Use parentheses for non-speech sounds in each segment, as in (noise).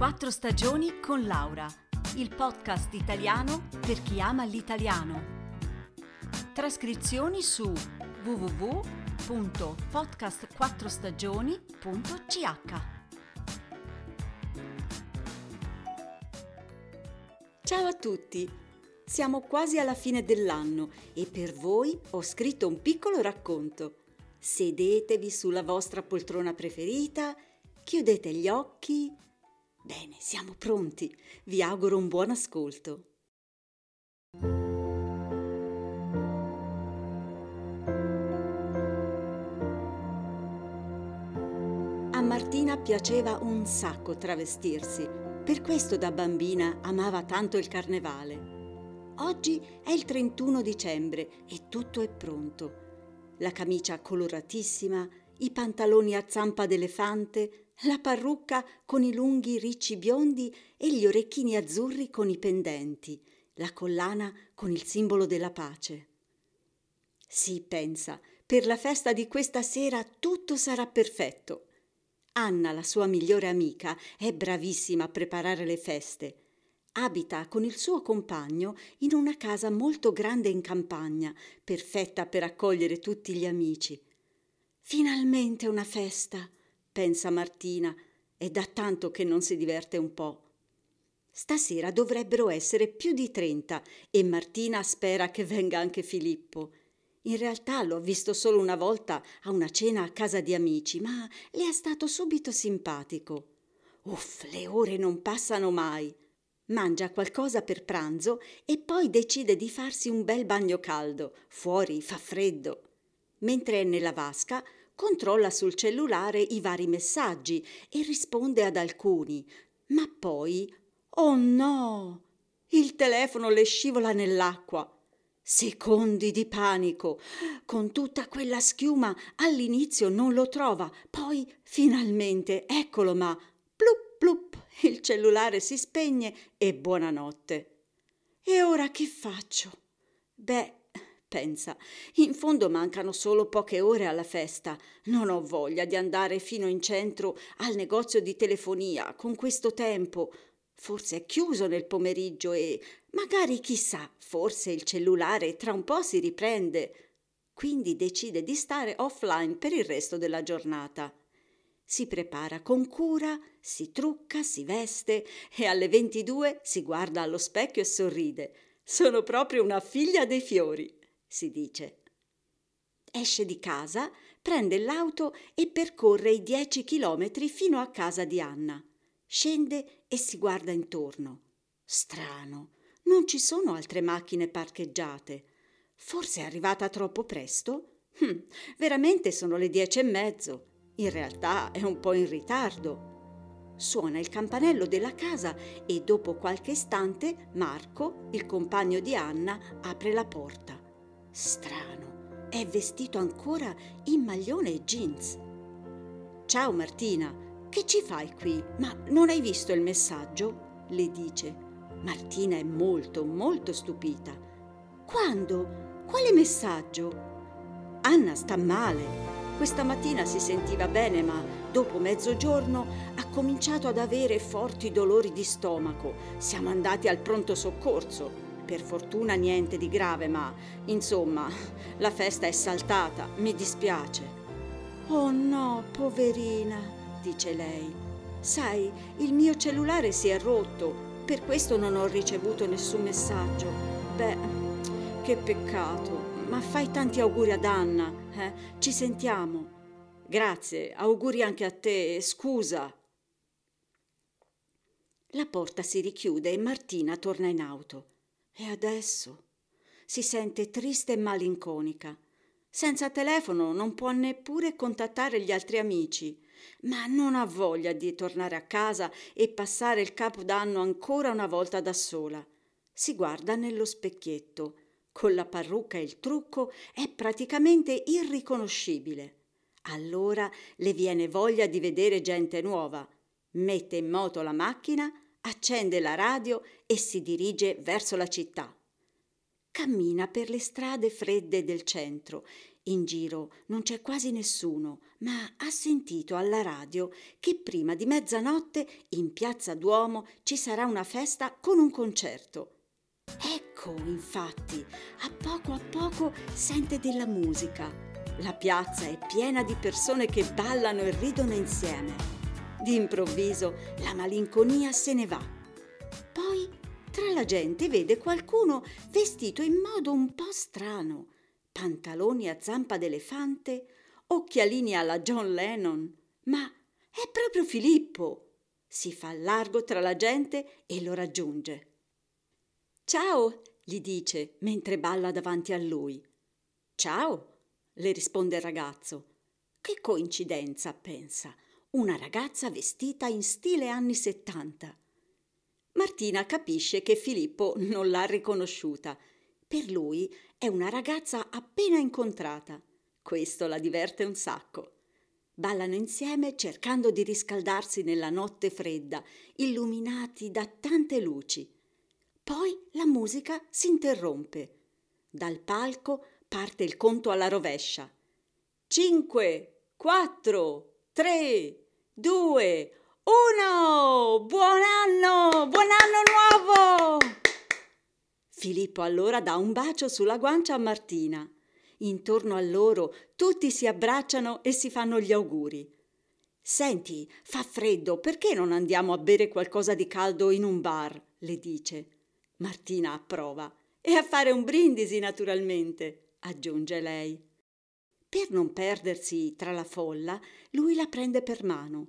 Quattro stagioni con Laura, il podcast italiano per chi ama l'italiano. Trascrizioni su www.podcastquattrostagioni.ch Ciao a tutti! Siamo quasi alla fine dell'anno e per voi ho scritto un piccolo racconto. Sedetevi sulla vostra poltrona preferita, chiudete gli occhi. Bene, siamo pronti. Vi auguro un buon ascolto. A Martina piaceva un sacco travestirsi, per questo da bambina amava tanto il carnevale. Oggi è il 31 dicembre e tutto è pronto. La camicia coloratissima, i pantaloni a zampa d'elefante, la parrucca con i lunghi ricci biondi e gli orecchini azzurri con i pendenti, la collana con il simbolo della pace. Sì, pensa, per la festa di questa sera tutto sarà perfetto. Anna, la sua migliore amica, è bravissima a preparare le feste Abita con il suo compagno in una casa molto grande in campagna, perfetta per accogliere tutti gli amici. Finalmente una festa, pensa Martina, è da tanto che non si diverte un po'. Stasera dovrebbero essere più di trenta e Martina spera che venga anche Filippo. In realtà l'ho visto solo una volta a una cena a casa di amici, ma le è stato subito simpatico. Uff, le ore non passano mai mangia qualcosa per pranzo e poi decide di farsi un bel bagno caldo. Fuori fa freddo. Mentre è nella vasca, controlla sul cellulare i vari messaggi e risponde ad alcuni. Ma poi, oh no! Il telefono le scivola nell'acqua. Secondi di panico. Con tutta quella schiuma all'inizio non lo trova, poi finalmente eccolo, ma plup plup il cellulare si spegne e buonanotte. E ora che faccio? Beh, pensa, in fondo mancano solo poche ore alla festa. Non ho voglia di andare fino in centro al negozio di telefonia con questo tempo. Forse è chiuso nel pomeriggio e magari chissà, forse il cellulare tra un po' si riprende. Quindi decide di stare offline per il resto della giornata si prepara con cura, si trucca, si veste e alle 22 si guarda allo specchio e sorride. Sono proprio una figlia dei fiori, si dice. Esce di casa, prende l'auto e percorre i dieci chilometri fino a casa di Anna. Scende e si guarda intorno. Strano, non ci sono altre macchine parcheggiate. Forse è arrivata troppo presto? Hm, veramente sono le dieci e mezzo. In realtà è un po' in ritardo. Suona il campanello della casa e dopo qualche istante Marco, il compagno di Anna, apre la porta. Strano, è vestito ancora in maglione e jeans. Ciao Martina, che ci fai qui? Ma non hai visto il messaggio? le dice. Martina è molto, molto stupita. Quando? Quale messaggio? Anna sta male. Questa mattina si sentiva bene, ma dopo mezzogiorno ha cominciato ad avere forti dolori di stomaco. Siamo andati al pronto soccorso. Per fortuna niente di grave, ma insomma, la festa è saltata, mi dispiace. Oh no, poverina, dice lei. Sai, il mio cellulare si è rotto, per questo non ho ricevuto nessun messaggio. Beh, che peccato ma fai tanti auguri ad Anna, eh? Ci sentiamo. Grazie, auguri anche a te, scusa. La porta si richiude e Martina torna in auto. E adesso? Si sente triste e malinconica. Senza telefono non può neppure contattare gli altri amici, ma non ha voglia di tornare a casa e passare il capodanno ancora una volta da sola. Si guarda nello specchietto con la parrucca e il trucco è praticamente irriconoscibile. Allora le viene voglia di vedere gente nuova. Mette in moto la macchina, accende la radio e si dirige verso la città. Cammina per le strade fredde del centro. In giro non c'è quasi nessuno, ma ha sentito alla radio che prima di mezzanotte in Piazza Duomo ci sarà una festa con un concerto. Ecco, infatti, a poco a poco sente della musica. La piazza è piena di persone che ballano e ridono insieme. D'improvviso la malinconia se ne va. Poi tra la gente vede qualcuno vestito in modo un po' strano, pantaloni a zampa d'elefante, occhialini alla John Lennon. Ma è proprio Filippo! Si fa largo tra la gente e lo raggiunge. Ciao, gli dice mentre balla davanti a lui. Ciao, le risponde il ragazzo. Che coincidenza, pensa. Una ragazza vestita in stile anni settanta. Martina capisce che Filippo non l'ha riconosciuta. Per lui è una ragazza appena incontrata. Questo la diverte un sacco. Ballano insieme cercando di riscaldarsi nella notte fredda, illuminati da tante luci. Poi la musica si interrompe. Dal palco parte il conto alla rovescia. Cinque, quattro, tre, due, uno! Buon anno! Buon anno nuovo! Filippo allora dà un bacio sulla guancia a Martina. Intorno a loro tutti si abbracciano e si fanno gli auguri. Senti, fa freddo, perché non andiamo a bere qualcosa di caldo in un bar? le dice. Martina approva. E a fare un brindisi, naturalmente, aggiunge lei. Per non perdersi tra la folla, lui la prende per mano.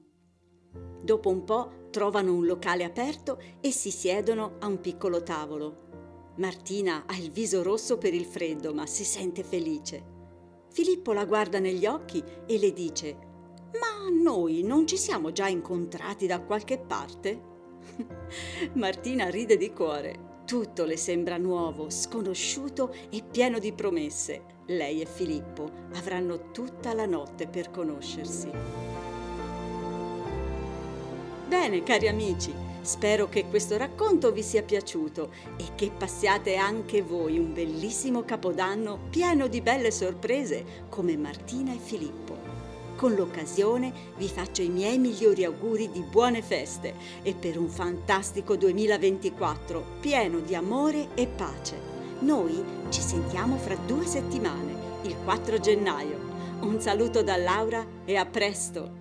Dopo un po' trovano un locale aperto e si siedono a un piccolo tavolo. Martina ha il viso rosso per il freddo, ma si sente felice. Filippo la guarda negli occhi e le dice: Ma noi non ci siamo già incontrati da qualche parte? (laughs) Martina ride di cuore. Tutto le sembra nuovo, sconosciuto e pieno di promesse. Lei e Filippo avranno tutta la notte per conoscersi. Bene, cari amici, spero che questo racconto vi sia piaciuto e che passiate anche voi un bellissimo capodanno pieno di belle sorprese come Martina e Filippo. Con l'occasione vi faccio i miei migliori auguri di buone feste e per un fantastico 2024 pieno di amore e pace. Noi ci sentiamo fra due settimane, il 4 gennaio. Un saluto da Laura e a presto!